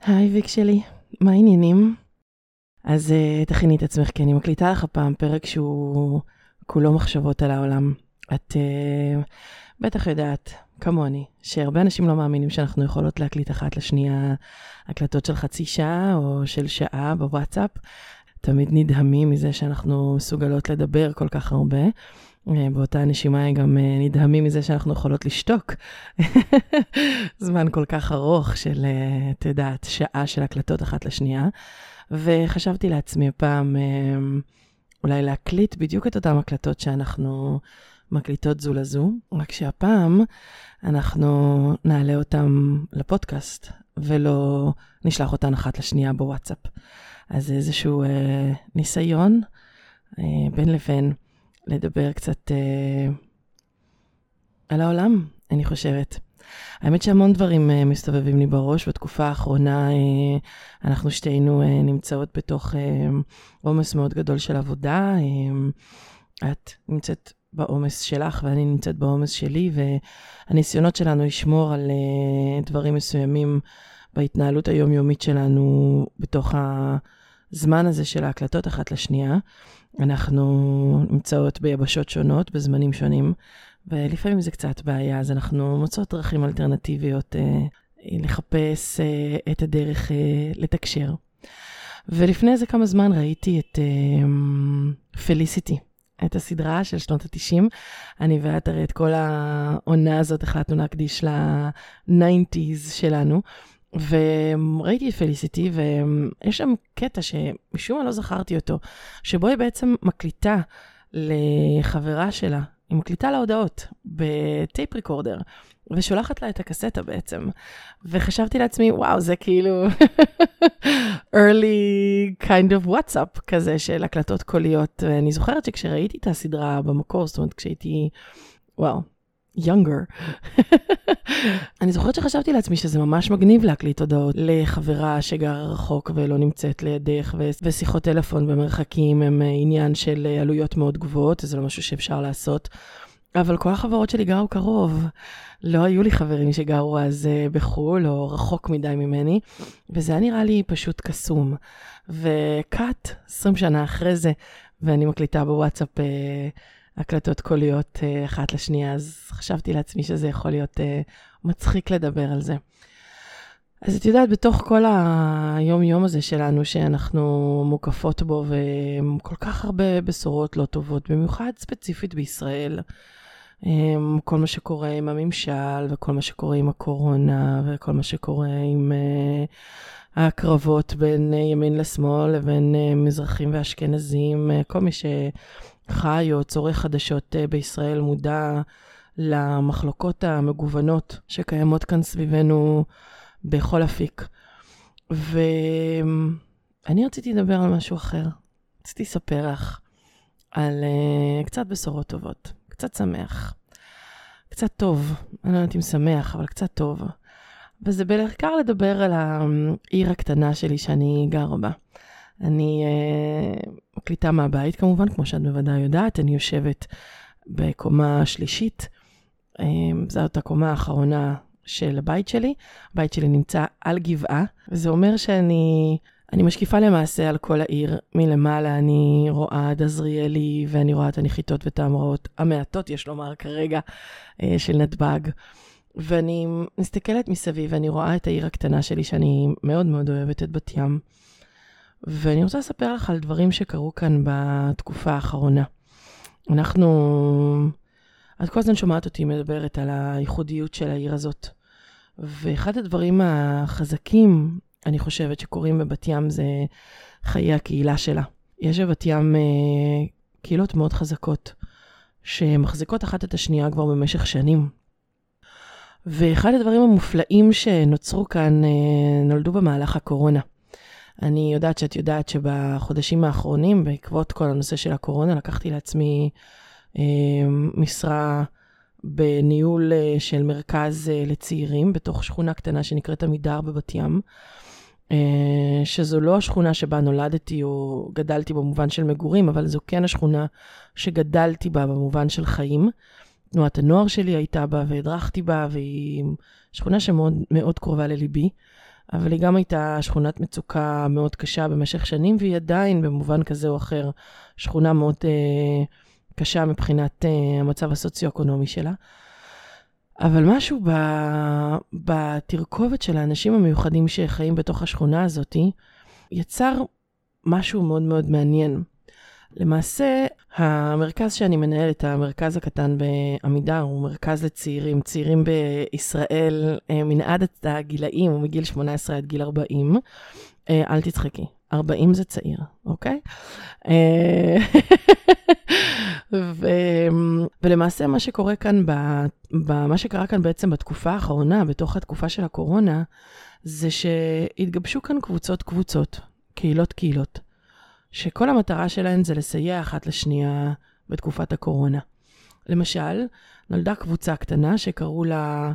היי ויק שלי, מה העניינים? אז uh, תכיני את עצמך, כי אני מקליטה לך פעם פרק שהוא כולו מחשבות על העולם. את uh, בטח יודעת, כמוני, שהרבה אנשים לא מאמינים שאנחנו יכולות להקליט אחת לשנייה הקלטות של חצי שעה או של שעה בוואטסאפ. תמיד נדהמים מזה שאנחנו מסוגלות לדבר כל כך הרבה. אה, באותה נשימה גם אה, נדהמים מזה שאנחנו יכולות לשתוק. זמן כל כך ארוך של, אה, את יודעת, שעה של הקלטות אחת לשנייה. וחשבתי לעצמי פעם אולי להקליט בדיוק את אותן הקלטות שאנחנו מקליטות זו לזו, רק שהפעם אנחנו נעלה אותן לפודקאסט, ולא נשלח אותן אחת לשנייה בוואטסאפ. אז איזשהו אה, ניסיון אה, בין לבין לדבר קצת אה, על העולם, אני חושבת. האמת שהמון דברים uh, מסתובבים לי בראש. בתקופה האחרונה uh, אנחנו שתינו uh, נמצאות בתוך עומס uh, מאוד גדול של עבודה. Uh, את נמצאת בעומס שלך ואני נמצאת בעומס שלי, והניסיונות שלנו לשמור על uh, דברים מסוימים בהתנהלות היומיומית שלנו בתוך הזמן הזה של ההקלטות אחת לשנייה. אנחנו נמצאות ביבשות שונות, בזמנים שונים, ולפעמים זה קצת בעיה, אז אנחנו מוצאות דרכים אלטרנטיביות אה, לחפש אה, את הדרך אה, לתקשר. ולפני איזה כמה זמן ראיתי את פליסיטי, אה, את הסדרה של שנות ה-90. אני ואת הרי את כל העונה הזאת החלטנו להקדיש ל-90's שלנו. וראיתי את פליסיטי, ויש שם קטע שמשום מה לא זכרתי אותו, שבו היא בעצם מקליטה לחברה שלה, היא מקליטה לה הודעות בטייפ ריקורדר, ושולחת לה את הקסטה בעצם. וחשבתי לעצמי, וואו, זה כאילו early kind of WhatsApp כזה של הקלטות קוליות. ואני זוכרת שכשראיתי את הסדרה במקור, זאת אומרת, כשהייתי, וואו, younger. אני זוכרת שחשבתי לעצמי שזה ממש מגניב להקליט הודעות לחברה שגרה רחוק ולא נמצאת לידך, ו- ושיחות טלפון במרחקים הם אה, עניין של אה, עלויות מאוד גבוהות, זה לא משהו שאפשר לעשות. אבל כל החברות שלי גרו קרוב. לא היו לי חברים שגרו אז uh, בחו"ל או רחוק מדי ממני, וזה היה נראה לי פשוט קסום. וקאט, 20 שנה אחרי זה, ואני מקליטה בוואטסאפ הקלטות קוליות uh, אחת לשנייה, אז חשבתי לעצמי שזה יכול להיות uh, מצחיק לדבר על זה. אז את יודעת, בתוך כל היום-יום הזה שלנו, שאנחנו מוקפות בו, וכל כך הרבה בשורות לא טובות, במיוחד ספציפית בישראל, כל מה שקורה עם הממשל, וכל מה שקורה עם הקורונה, וכל מה שקורה עם uh, הקרבות בין ימין לשמאל לבין מזרחים ואשכנזים, כל מי ש... חי או צורך חדשות אה, בישראל מודע למחלוקות המגוונות שקיימות כאן סביבנו בכל אפיק. ואני רציתי לדבר על משהו אחר. רציתי לספר לך על uh, קצת בשורות טובות, קצת שמח, קצת טוב. אני לא יודעת אם שמח, אבל קצת טוב. וזה בעיקר לדבר על העיר הקטנה שלי שאני גרה בה. אני uh, מקליטה מהבית כמובן, כמו שאת בוודאי יודעת, אני יושבת בקומה שלישית, um, זאת הקומה האחרונה של הבית שלי. הבית שלי נמצא על גבעה, וזה אומר שאני אני משקיפה למעשה על כל העיר. מלמעלה אני רואה עד עזריאלי, ואני רואה את הנחיתות ואת ההמראות המעטות, יש לומר כרגע, uh, של נתב"ג. ואני מסתכלת מסביב, ואני רואה את העיר הקטנה שלי, שאני מאוד מאוד אוהבת את בת ים. ואני רוצה לספר לך על דברים שקרו כאן בתקופה האחרונה. אנחנו... את כל הזמן שומעת אותי מדברת על הייחודיות של העיר הזאת. ואחד הדברים החזקים, אני חושבת, שקורים בבת ים זה חיי הקהילה שלה. יש בבת ים אה, קהילות מאוד חזקות, שמחזיקות אחת את השנייה כבר במשך שנים. ואחד הדברים המופלאים שנוצרו כאן אה, נולדו במהלך הקורונה. אני יודעת שאת יודעת שבחודשים האחרונים, בעקבות כל הנושא של הקורונה, לקחתי לעצמי אה, משרה בניהול אה, של מרכז אה, לצעירים בתוך שכונה קטנה שנקראת עמידר בבת ים. אה, שזו לא השכונה שבה נולדתי או גדלתי במובן של מגורים, אבל זו כן השכונה שגדלתי בה במובן של חיים. תנועת הנוער שלי הייתה בה והדרכתי בה, והיא שכונה שמאוד מאוד קרובה לליבי. אבל היא גם הייתה שכונת מצוקה מאוד קשה במשך שנים, והיא עדיין, במובן כזה או אחר, שכונה מאוד אה, קשה מבחינת אה, המצב הסוציו-אקונומי שלה. אבל משהו ב, בתרכובת של האנשים המיוחדים שחיים בתוך השכונה הזאת, יצר משהו מאוד מאוד מעניין. למעשה, המרכז שאני מנהלת, המרכז הקטן בעמידר, הוא מרכז לצעירים. צעירים בישראל, אה, מנעד הגילאים הוא מגיל 18 עד גיל 40. אה, אל תצחקי, 40 זה צעיר, אוקיי? אה, ו... ולמעשה מה שקורה כאן, ב... ב... מה שקרה כאן בעצם בתקופה האחרונה, בתוך התקופה של הקורונה, זה שהתגבשו כאן קבוצות קבוצות, קהילות קהילות. שכל המטרה שלהן זה לסייע אחת לשנייה בתקופת הקורונה. למשל, נולדה קבוצה קטנה שקראו לה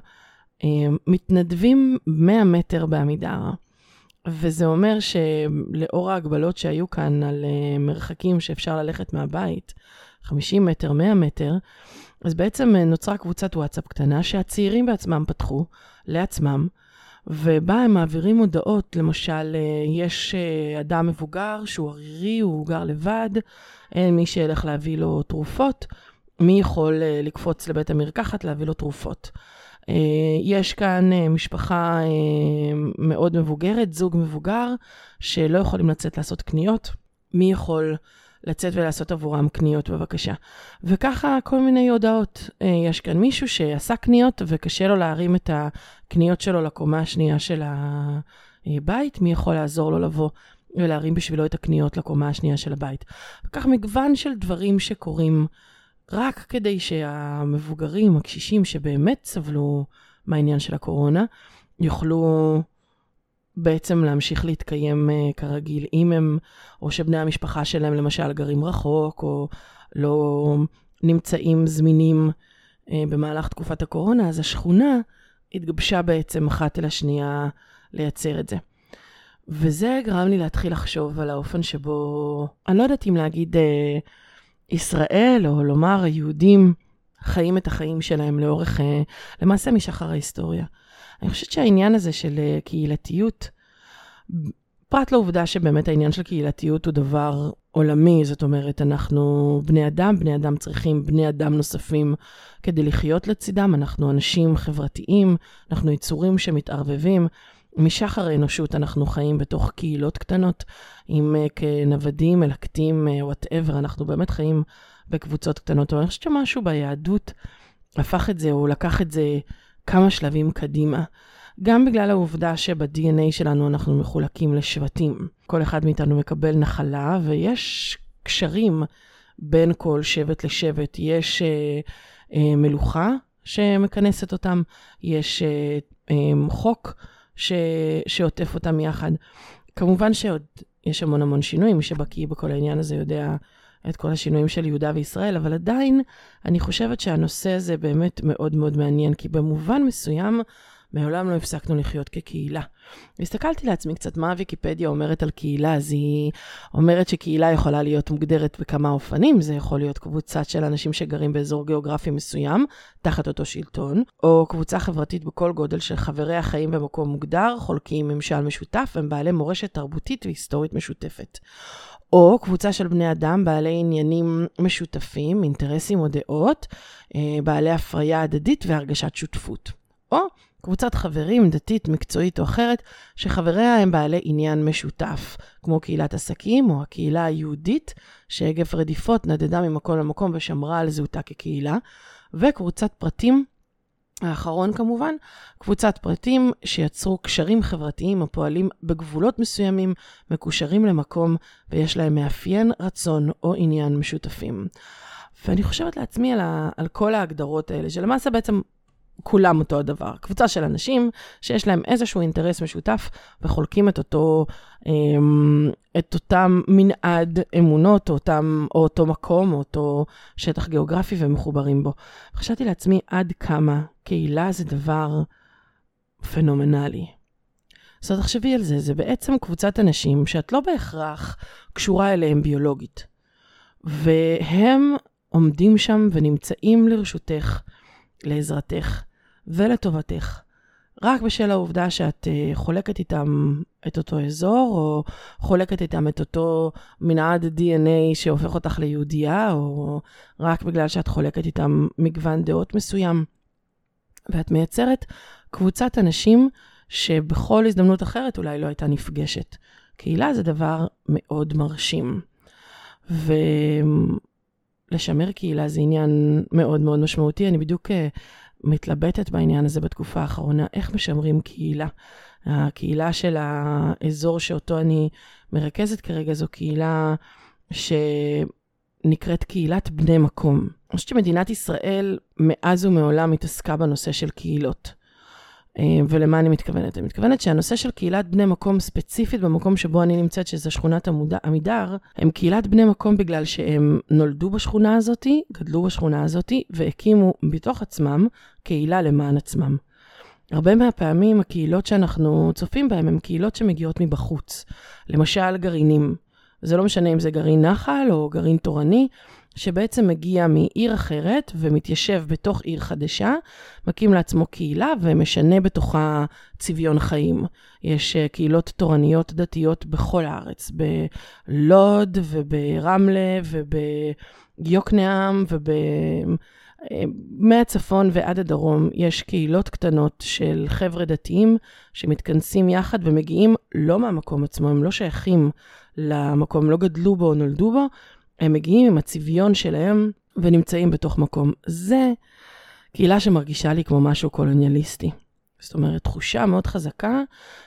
אה, מתנדבים 100 מטר בעמידר. וזה אומר שלאור ההגבלות שהיו כאן על אה, מרחקים שאפשר ללכת מהבית, 50 מטר, 100 מטר, אז בעצם אה, נוצרה קבוצת וואטסאפ קטנה שהצעירים בעצמם פתחו לעצמם, ובה הם מעבירים הודעות, למשל, אה, יש אה, אדם מבוגר שהוא ערירי, הוא גר לבד, אין מי שילך להביא לו תרופות, מי יכול אה, לקפוץ לבית המרקחת להביא לו תרופות. יש כאן משפחה מאוד מבוגרת, זוג מבוגר, שלא יכולים לצאת לעשות קניות. מי יכול לצאת ולעשות עבורם קניות בבקשה. וככה כל מיני הודעות. אה, יש כאן מישהו שעשה קניות וקשה לו להרים את הקניות שלו לקומה השנייה של הבית, מי יכול לעזור לו לבוא ולהרים בשבילו את הקניות לקומה השנייה של הבית. וכך מגוון של דברים שקורים רק כדי שהמבוגרים, הקשישים שבאמת סבלו מהעניין של הקורונה, יוכלו בעצם להמשיך להתקיים uh, כרגיל, אם הם, או שבני המשפחה שלהם למשל גרים רחוק, או לא נמצאים זמינים uh, במהלך תקופת הקורונה, אז השכונה התגבשה בעצם אחת אל השנייה לייצר את זה. וזה גרם לי להתחיל לחשוב על האופן שבו, אני לא יודעת אם להגיד uh, ישראל, או לומר היהודים חיים את החיים שלהם לאורך, uh, למעשה משחר ההיסטוריה. אני חושבת שהעניין הזה של אה, קהילתיות, פרט לעובדה שבאמת העניין של קהילתיות הוא דבר עולמי, זאת אומרת, אנחנו בני אדם, בני אדם צריכים בני אדם נוספים כדי לחיות לצידם, אנחנו אנשים חברתיים, אנחנו יצורים שמתערבבים. משחר האנושות אנחנו חיים בתוך קהילות קטנות, עם uh, כנוודים, מלקטים, וואטאבר, uh, אנחנו באמת חיים בקבוצות קטנות. אבל אני חושבת שמשהו ביהדות הפך את זה, או לקח את זה כמה שלבים קדימה. גם בגלל העובדה שב-DNA שלנו אנחנו מחולקים לשבטים. כל אחד מאיתנו מקבל נחלה, ויש קשרים בין כל שבט לשבט. יש אה, אה, מלוכה שמכנסת אותם, יש אה, אה, חוק ש, שעוטף אותם יחד. כמובן שעוד יש המון המון שינויים, מי שבקיא בכל העניין הזה יודע את כל השינויים של יהודה וישראל, אבל עדיין אני חושבת שהנושא הזה באמת מאוד מאוד מעניין, כי במובן מסוים מעולם לא הפסקנו לחיות כקהילה. הסתכלתי לעצמי קצת מה הוויקיפדיה אומרת על קהילה, אז היא אומרת שקהילה יכולה להיות מוגדרת בכמה אופנים, זה יכול להיות קבוצה של אנשים שגרים באזור גיאוגרפי מסוים, תחת אותו שלטון, או קבוצה חברתית בכל גודל של חברי החיים במקום מוגדר, חולקים ממשל משותף, הם בעלי מורשת תרבותית והיסטורית משותפת. או קבוצה של בני אדם בעלי עניינים משותפים, אינטרסים או דעות, אה, בעלי הפריה הדדית והרגשת שותפות. או קבוצת חברים דתית, מקצועית או אחרת, שחבריה הם בעלי עניין משותף, כמו קהילת עסקים או הקהילה היהודית, שהגף רדיפות נדדה ממקום למקום ושמרה על זהותה כקהילה, וקבוצת פרטים האחרון כמובן, קבוצת פרטים שיצרו קשרים חברתיים הפועלים בגבולות מסוימים, מקושרים למקום ויש להם מאפיין, רצון או עניין משותפים. ואני חושבת לעצמי על, ה, על כל ההגדרות האלה, שלמעשה בעצם כולם אותו הדבר. קבוצה של אנשים שיש להם איזשהו אינטרס משותף וחולקים את אותו, אמ, את אותם מנעד אמונות, או, אותם, או אותו מקום, או אותו שטח גיאוגרפי ומחוברים בו. חשבתי לעצמי עד כמה קהילה זה דבר פנומנלי. אז תחשבי על זה, זה בעצם קבוצת אנשים שאת לא בהכרח קשורה אליהם ביולוגית. והם עומדים שם ונמצאים לרשותך, לעזרתך ולטובתך, רק בשל העובדה שאת uh, חולקת איתם את אותו אזור, או חולקת איתם את אותו מנעד DNA שהופך אותך ליהודייה, או רק בגלל שאת חולקת איתם מגוון דעות מסוים. ואת מייצרת קבוצת אנשים שבכל הזדמנות אחרת אולי לא הייתה נפגשת. קהילה זה דבר מאוד מרשים. ולשמר קהילה זה עניין מאוד מאוד משמעותי. אני בדיוק אה, מתלבטת בעניין הזה בתקופה האחרונה, איך משמרים קהילה. הקהילה של האזור שאותו אני מרכזת כרגע זו קהילה שנקראת קהילת בני מקום. אני חושבת שמדינת ישראל מאז ומעולם התעסקה בנושא של קהילות. אה, ולמה אני מתכוונת? אני מתכוונת שהנושא של קהילת בני מקום ספציפית במקום שבו אני נמצאת, שזה שכונת עמידר, הם קהילת בני מקום בגלל שהם נולדו בשכונה הזאתי, גדלו בשכונה הזאתי, והקימו בתוך עצמם קהילה למען עצמם. הרבה מהפעמים הקהילות שאנחנו צופים בהן הן קהילות שמגיעות מבחוץ. למשל גרעינים. זה לא משנה אם זה גרעין נחל או גרעין תורני, שבעצם מגיע מעיר אחרת ומתיישב בתוך עיר חדשה, מקים לעצמו קהילה ומשנה בתוכה צביון חיים. יש אה, קהילות תורניות דתיות בכל הארץ, בלוד וברמלה וביוקנעם וב... אה, מהצפון ועד הדרום יש קהילות קטנות של חבר'ה דתיים שמתכנסים יחד ומגיעים לא מהמקום עצמו, הם לא שייכים למקום, לא גדלו בו או נולדו בו, הם מגיעים עם הצביון שלהם ונמצאים בתוך מקום. זה קהילה שמרגישה לי כמו משהו קולוניאליסטי. זאת אומרת, תחושה מאוד חזקה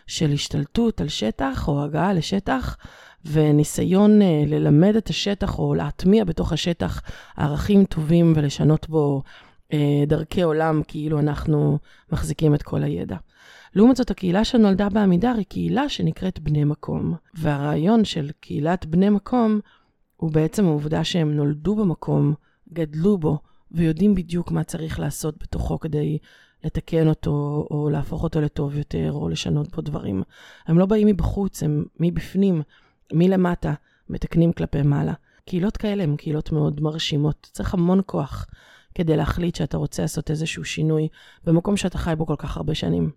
של השתלטות על שטח או הגעה לשטח וניסיון uh, ללמד את השטח או להטמיע בתוך השטח ערכים טובים ולשנות בו uh, דרכי עולם כאילו אנחנו מחזיקים את כל הידע. לעומת זאת, הקהילה שנולדה בעמידר היא קהילה שנקראת בני מקום. והרעיון של קהילת בני מקום הוא בעצם העובדה שהם נולדו במקום, גדלו בו, ויודעים בדיוק מה צריך לעשות בתוכו כדי לתקן אותו, או להפוך אותו לטוב יותר, או לשנות פה דברים. הם לא באים מבחוץ, הם מבפנים, מלמטה, מתקנים כלפי מעלה. קהילות כאלה הן קהילות מאוד מרשימות. צריך המון כוח כדי להחליט שאתה רוצה לעשות איזשהו שינוי במקום שאתה חי בו כל כך הרבה שנים.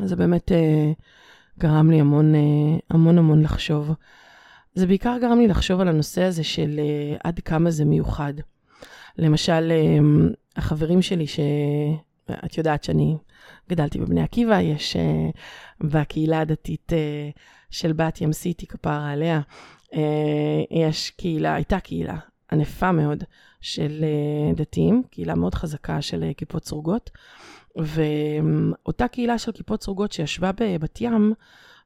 אז זה באמת אה, גרם לי המון, אה, המון המון לחשוב. זה בעיקר גרם לי לחשוב על הנושא הזה של uh, עד כמה זה מיוחד. למשל, uh, החברים שלי, שאת יודעת שאני גדלתי בבני עקיבא, יש uh, בקהילה הדתית uh, של בת ים סיטי, כפרה עליה, uh, יש קהילה, הייתה קהילה ענפה מאוד של uh, דתיים, קהילה מאוד חזקה של uh, כיפות סרוגות, ואותה קהילה של כיפות סרוגות שישבה בבת ים,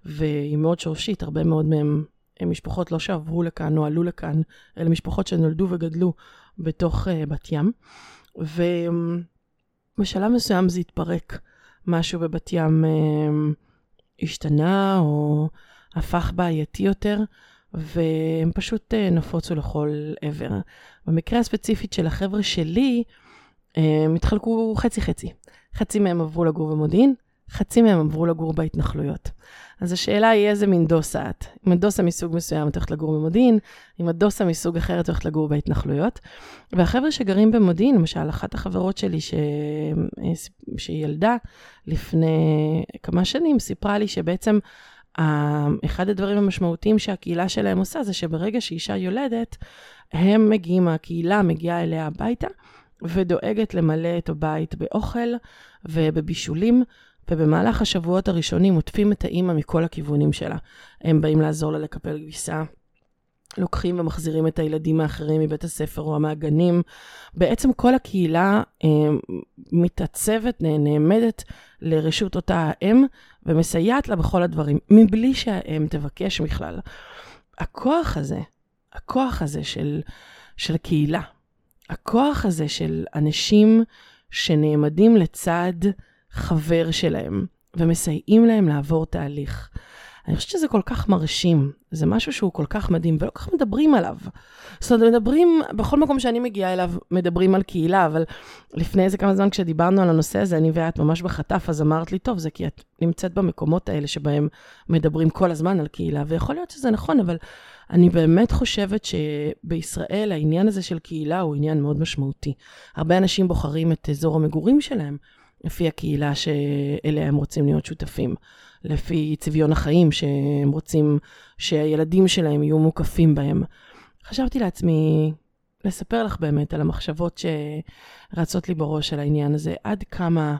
והיא מאוד שורשית, הרבה מאוד מהם הם משפחות לא שעברו לכאן או עלו לכאן, אלה משפחות שנולדו וגדלו בתוך uh, בת ים. ובשלב מסוים זה התפרק. משהו בבת ים uh, השתנה או הפך בעייתי יותר, והם פשוט uh, נפוצו לכל עבר. במקרה הספציפית של החבר'ה שלי, הם התחלקו חצי-חצי. חצי מהם עברו לגור במודיעין, חצי מהם עברו לגור בהתנחלויות. אז השאלה היא איזה מין דוסה את. אם את דוסה מסוג מסוים את הולכת לגור במודיעין, אם את דוסה מסוג אחר את הולכת לגור בהתנחלויות. והחבר'ה שגרים במודיעין, למשל, אחת החברות שלי ש... שהיא ילדה לפני כמה שנים, סיפרה לי שבעצם אחד הדברים המשמעותיים שהקהילה שלהם עושה זה שברגע שאישה יולדת, הם מגיעים, הקהילה מגיעה אליה הביתה. ודואגת למלא את הבית באוכל ובבישולים, ובמהלך השבועות הראשונים עוטפים את האימא מכל הכיוונים שלה. הם באים לעזור לה לקפל גיסה, לוקחים ומחזירים את הילדים האחרים מבית הספר או מהגנים. בעצם כל הקהילה אה, מתעצבת, נעמדת לרשות אותה האם, ומסייעת לה בכל הדברים, מבלי שהאם תבקש בכלל. הכוח הזה, הכוח הזה של, של הקהילה, הכוח הזה של אנשים שנעמדים לצד חבר שלהם ומסייעים להם לעבור תהליך. אני חושבת שזה כל כך מרשים, זה משהו שהוא כל כך מדהים, ולא כל כך מדברים עליו. זאת אומרת, מדברים, בכל מקום שאני מגיעה אליו, מדברים על קהילה, אבל לפני איזה כמה זמן כשדיברנו על הנושא הזה, אני ואת ממש בחטף, אז אמרת לי, טוב, זה כי את נמצאת במקומות האלה שבהם מדברים כל הזמן על קהילה, ויכול להיות שזה נכון, אבל אני באמת חושבת שבישראל העניין הזה של קהילה הוא עניין מאוד משמעותי. הרבה אנשים בוחרים את אזור המגורים שלהם לפי הקהילה שאליה הם רוצים להיות שותפים, לפי צביון החיים שהם רוצים שהילדים שלהם יהיו מוקפים בהם. חשבתי לעצמי לספר לך באמת על המחשבות שרצות לי בראש על העניין הזה, עד כמה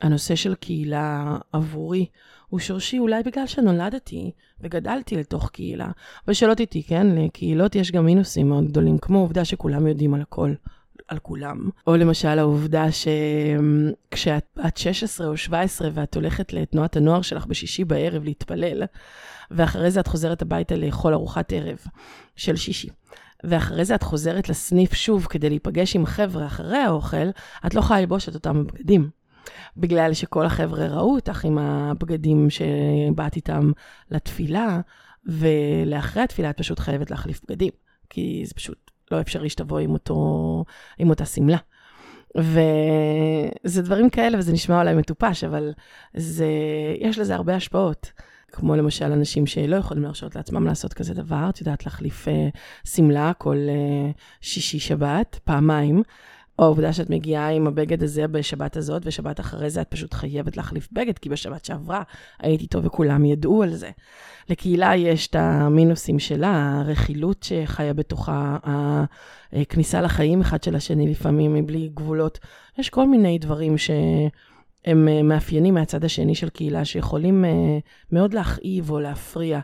הנושא של קהילה עבורי הוא שורשי אולי בגלל שנולדתי וגדלתי לתוך קהילה. ושאלות איתי, כן, לקהילות יש גם מינוסים מאוד גדולים, כמו העובדה שכולם יודעים על הכל. על כולם. או למשל העובדה שכשאת 16 או 17 ואת הולכת לתנועת הנוער שלך בשישי בערב להתפלל, ואחרי זה את חוזרת הביתה לאכול ארוחת ערב של שישי. ואחרי זה את חוזרת לסניף שוב כדי להיפגש עם החבר'ה אחרי האוכל, את לא יכולה ללבוש את אותם בגדים. בגלל שכל החבר'ה ראו אותך עם הבגדים שבאת איתם לתפילה, ולאחרי התפילה את פשוט חייבת להחליף בגדים, כי זה פשוט לא אפשרי שתבוא עם, אותו, עם אותה שמלה. וזה דברים כאלה, וזה נשמע אולי מטופש, אבל זה, יש לזה הרבה השפעות. כמו למשל אנשים שלא יכולים להרשות לעצמם לעשות כזה דבר, את יודעת, להחליף uh, שמלה כל uh, שישי-שבת, פעמיים, או העובדה שאת מגיעה עם הבגד הזה בשבת הזאת, ושבת אחרי זה את פשוט חייבת להחליף בגד, כי בשבת שעברה הייתי איתו וכולם ידעו על זה. לקהילה יש את המינוסים שלה, הרכילות שחיה בתוכה, הכניסה לחיים אחד של השני לפעמים מבלי גבולות. יש כל מיני דברים שהם מאפיינים מהצד השני של קהילה, שיכולים אה, מאוד להכאיב או להפריע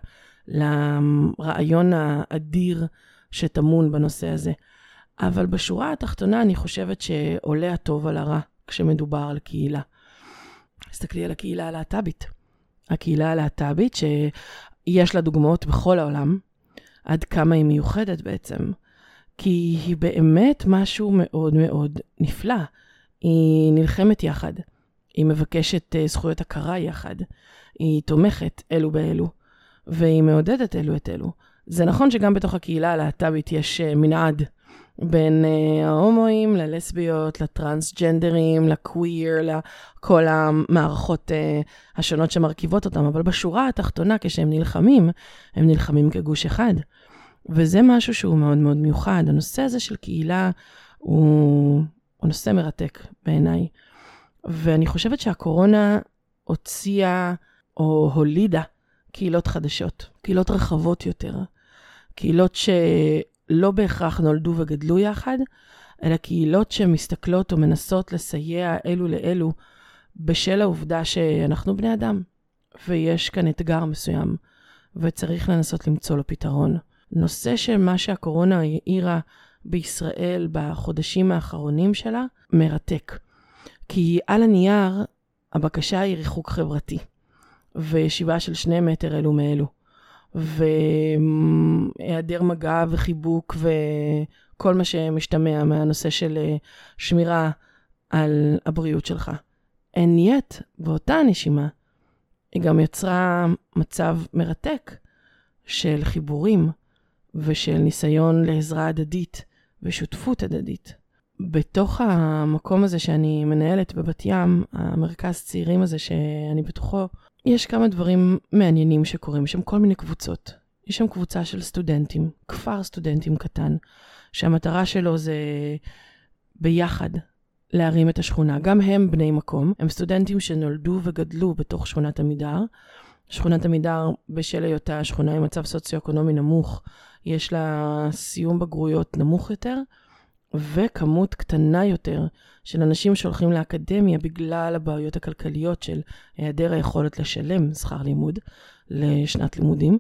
לרעיון האדיר שטמון בנושא הזה. אבל בשורה התחתונה אני חושבת שעולה הטוב על הרע כשמדובר על קהילה. תסתכלי על הקהילה הלהט"בית. הקהילה הלהט"בית שיש לה דוגמאות בכל העולם, עד כמה היא מיוחדת בעצם. כי היא באמת משהו מאוד מאוד נפלא. היא נלחמת יחד, היא מבקשת uh, זכויות הכרה יחד, היא תומכת אלו באלו, והיא מעודדת אלו את אלו. זה נכון שגם בתוך הקהילה הלהט"בית יש uh, מנעד בין uh, ההומואים ללסביות, לטרנסג'נדרים, לקוויר, לכל המערכות uh, השונות שמרכיבות אותם, אבל בשורה התחתונה, כשהם נלחמים, הם נלחמים כגוש אחד. וזה משהו שהוא מאוד מאוד מיוחד. הנושא הזה של קהילה הוא, הוא נושא מרתק בעיניי. ואני חושבת שהקורונה הוציאה או הולידה קהילות חדשות, קהילות רחבות יותר, קהילות ש... לא בהכרח נולדו וגדלו יחד, אלא קהילות שמסתכלות או מנסות לסייע אלו לאלו בשל העובדה שאנחנו בני אדם, ויש כאן אתגר מסוים, וצריך לנסות למצוא לו פתרון. נושא של מה שהקורונה העירה בישראל בחודשים האחרונים שלה, מרתק. כי על הנייר, הבקשה היא ריחוק חברתי, וישיבה של שני מטר אלו מאלו. והיעדר מגע וחיבוק וכל מה שמשתמע מהנושא של אה, שמירה על הבריאות שלך. And yet, באותה נשימה, היא גם יצרה מצב מרתק של חיבורים ושל ניסיון לעזרה הדדית ושותפות הדדית. בתוך המקום הזה שאני מנהלת בבת ים, המרכז צעירים הזה שאני בתוכו, יש כמה דברים מעניינים שקורים, יש שם כל מיני קבוצות. יש שם קבוצה של סטודנטים, כפר סטודנטים קטן, שהמטרה שלו זה ביחד להרים את השכונה. גם הם בני מקום, הם סטודנטים שנולדו וגדלו בתוך שכונת עמידר. שכונת עמידר, בשל היותה שכונה עם מצב סוציו-אקונומי נמוך, יש לה סיום בגרויות נמוך יותר, וכמות קטנה יותר של אנשים שהולכים לאקדמיה בגלל הבעיות הכלכליות של היעדר היכולת לשלם שכר לימוד לשנת לימודים.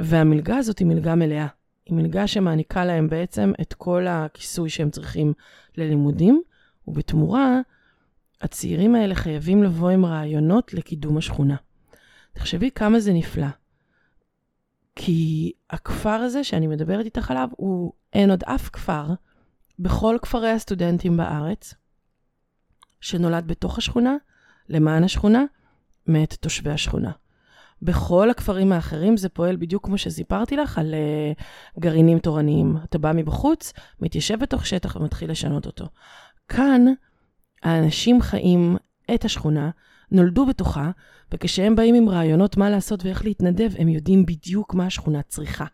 והמלגה הזאת היא מלגה מלאה. היא מלגה שמעניקה להם בעצם את כל הכיסוי שהם צריכים ללימודים, ובתמורה, הצעירים האלה חייבים לבוא עם רעיונות לקידום השכונה. תחשבי כמה זה נפלא. כי הכפר הזה שאני מדברת איתך עליו, הוא אין עוד אף כפר בכל כפרי הסטודנטים בארץ, שנולד בתוך השכונה, למען השכונה, מאת תושבי השכונה. בכל הכפרים האחרים זה פועל בדיוק כמו שסיפרתי לך על uh, גרעינים תורניים. אתה בא מבחוץ, מתיישב בתוך שטח ומתחיל לשנות אותו. כאן האנשים חיים את השכונה, נולדו בתוכה, וכשהם באים עם רעיונות מה לעשות ואיך להתנדב, הם יודעים בדיוק מה השכונה צריכה.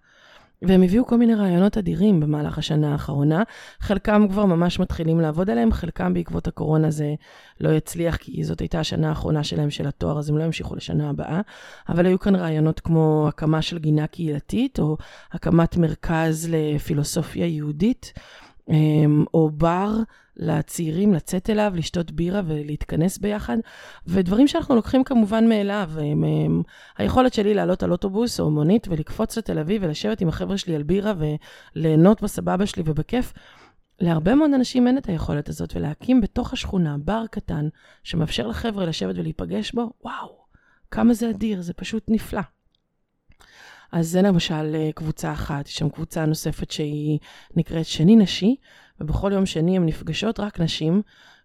והם הביאו כל מיני רעיונות אדירים במהלך השנה האחרונה. חלקם כבר ממש מתחילים לעבוד עליהם, חלקם בעקבות הקורונה זה לא יצליח, כי זאת הייתה השנה האחרונה שלהם של התואר, אז הם לא ימשיכו לשנה הבאה. אבל היו כאן רעיונות כמו הקמה של גינה קהילתית, או הקמת מרכז לפילוסופיה יהודית, אמ, או בר לצעירים לצאת אליו, לשתות בירה ולהתכנס ביחד, ודברים שאנחנו לוקחים כמובן מאליו. הם, הם, היכולת שלי לעלות על אוטובוס או מונית ולקפוץ לתל אביב ולשבת עם החבר'ה שלי על בירה וליהנות בסבבה שלי ובכיף. להרבה מאוד אנשים אין את היכולת הזאת, ולהקים בתוך השכונה בר קטן שמאפשר לחבר'ה לשבת ולהיפגש בו, וואו, כמה זה אדיר, זה פשוט נפלא. אז זה למשל אה, קבוצה אחת, יש שם קבוצה נוספת שהיא נקראת שני נשי, ובכל יום שני הן נפגשות רק נשים,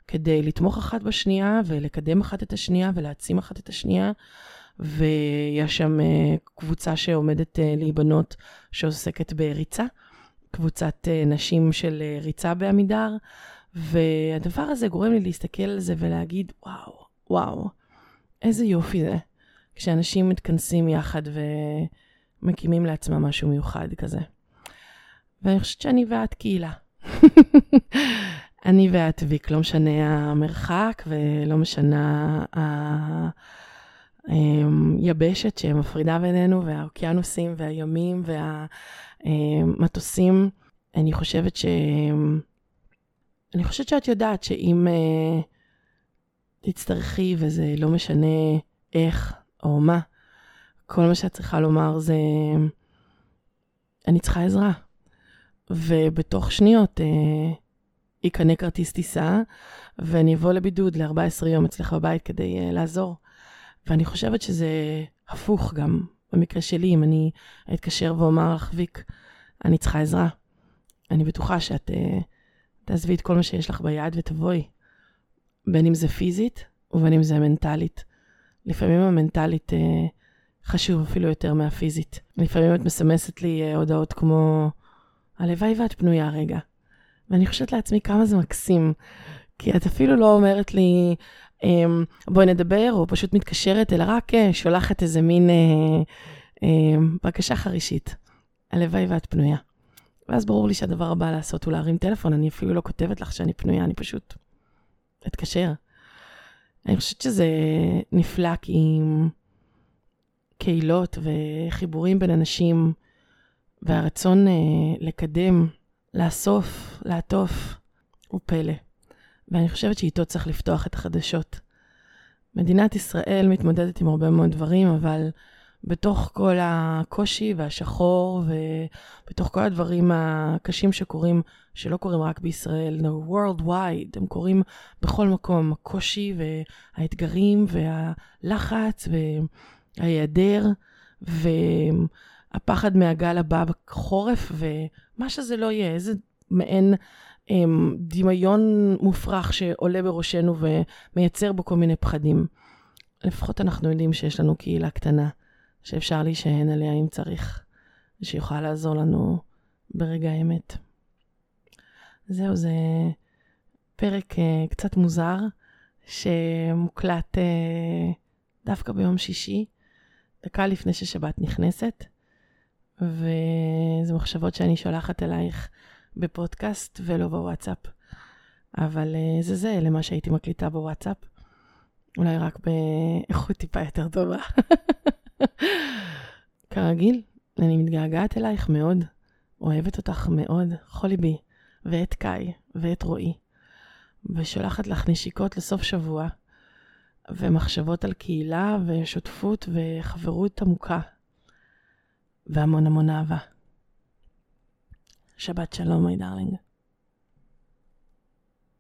כדי לתמוך אחת בשנייה ולקדם אחת את השנייה ולהעצים אחת את השנייה. ויש שם אה, קבוצה שעומדת אה, להיבנות שעוסקת בריצה, קבוצת נשים של ריצה בעמידר, והדבר הזה גורם לי להסתכל על זה ולהגיד, וואו, וואו, איזה יופי זה, כשאנשים מתכנסים יחד ו... מקימים לעצמם משהו מיוחד כזה. ואני חושבת שאני ואת קהילה. אני ואת ויק, לא משנה המרחק ולא משנה היבשת שמפרידה בינינו, והאוקיינוסים והימים והמטוסים. אני חושבת ש... אני חושבת שאת יודעת שאם uh, תצטרכי, וזה לא משנה איך או מה, כל מה שאת צריכה לומר זה, אני צריכה עזרה. ובתוך שניות אה, יקנה כרטיס טיסה, ואני אבוא לבידוד ל-14 יום אצלך בבית כדי אה, לעזור. ואני חושבת שזה הפוך גם, במקרה שלי, אם אני אתקשר ואומר לך, ויק, אני צריכה עזרה. אני בטוחה שאת אה, תעזבי את כל מה שיש לך ביד ותבואי. בין אם זה פיזית ובין אם זה מנטלית. לפעמים המנטלית אה, חשוב אפילו יותר מהפיזית. לפעמים את מסמסת לי אה, הודעות כמו, הלוואי ואת פנויה רגע. ואני חושבת לעצמי כמה זה מקסים, כי את אפילו לא אומרת לי, אמ, בואי נדבר, או פשוט מתקשרת, אלא רק אה, שולחת איזה מין אה, אה, בקשה חרישית. הלוואי ואת פנויה. ואז ברור לי שהדבר הבא לעשות הוא להרים טלפון, אני אפילו לא כותבת לך שאני פנויה, אני פשוט אתקשר. אני חושבת שזה נפלא, כי קהילות וחיבורים בין אנשים, והרצון אה, לקדם, לאסוף, לעטוף, הוא פלא. ואני חושבת שאיתו צריך לפתוח את החדשות. מדינת ישראל מתמודדת עם הרבה מאוד דברים, אבל בתוך כל הקושי והשחור, ובתוך כל הדברים הקשים שקורים, שלא קורים רק בישראל, no, worldwide, הם קורים בכל מקום, הקושי והאתגרים והלחץ, ההיעדר והפחד מהגל הבא בחורף, ומה שזה לא יהיה, איזה מעין הם, דמיון מופרך שעולה בראשנו ומייצר בו כל מיני פחדים. לפחות אנחנו יודעים שיש לנו קהילה קטנה, שאפשר להישען עליה אם צריך, ושיכולה לעזור לנו ברגע האמת. זהו, זה פרק uh, קצת מוזר, שמוקלט uh, דווקא ביום שישי. דקה לפני ששבת נכנסת, וזה מחשבות שאני שולחת אלייך בפודקאסט ולא בוואטסאפ. אבל אה, זה זה למה שהייתי מקליטה בוואטסאפ. אולי רק באיכות טיפה יותר טובה. כרגיל, אני מתגעגעת אלייך מאוד, אוהבת אותך מאוד, בכל ליבי, ואת קאי, ואת רועי, ושולחת לך נשיקות לסוף שבוע, ומחשבות על קהילה ושותפות וחברות עמוקה, והמון המון אהבה. שבת שלום, מי דרלינג.